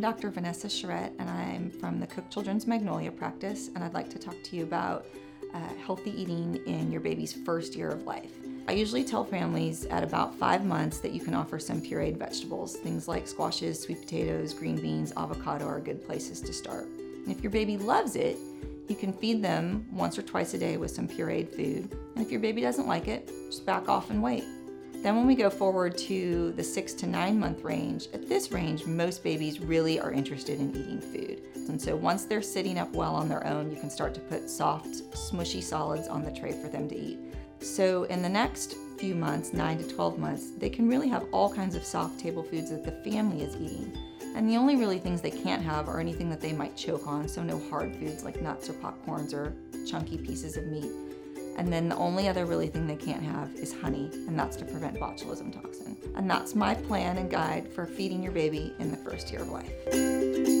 Dr. Vanessa Charette, and I'm from the Cook Children's Magnolia practice, and I'd like to talk to you about uh, healthy eating in your baby's first year of life. I usually tell families at about five months that you can offer some pureed vegetables. Things like squashes, sweet potatoes, green beans, avocado are good places to start. And if your baby loves it, you can feed them once or twice a day with some pureed food. And if your baby doesn't like it, just back off and wait. Then, when we go forward to the six to nine month range, at this range, most babies really are interested in eating food. And so, once they're sitting up well on their own, you can start to put soft, smushy solids on the tray for them to eat. So, in the next few months, 9 to 12 months, they can really have all kinds of soft table foods that the family is eating. And the only really things they can't have are anything that they might choke on, so no hard foods like nuts or popcorns or chunky pieces of meat. And then the only other really thing they can't have is honey, and that's to prevent botulism toxin. And that's my plan and guide for feeding your baby in the first year of life.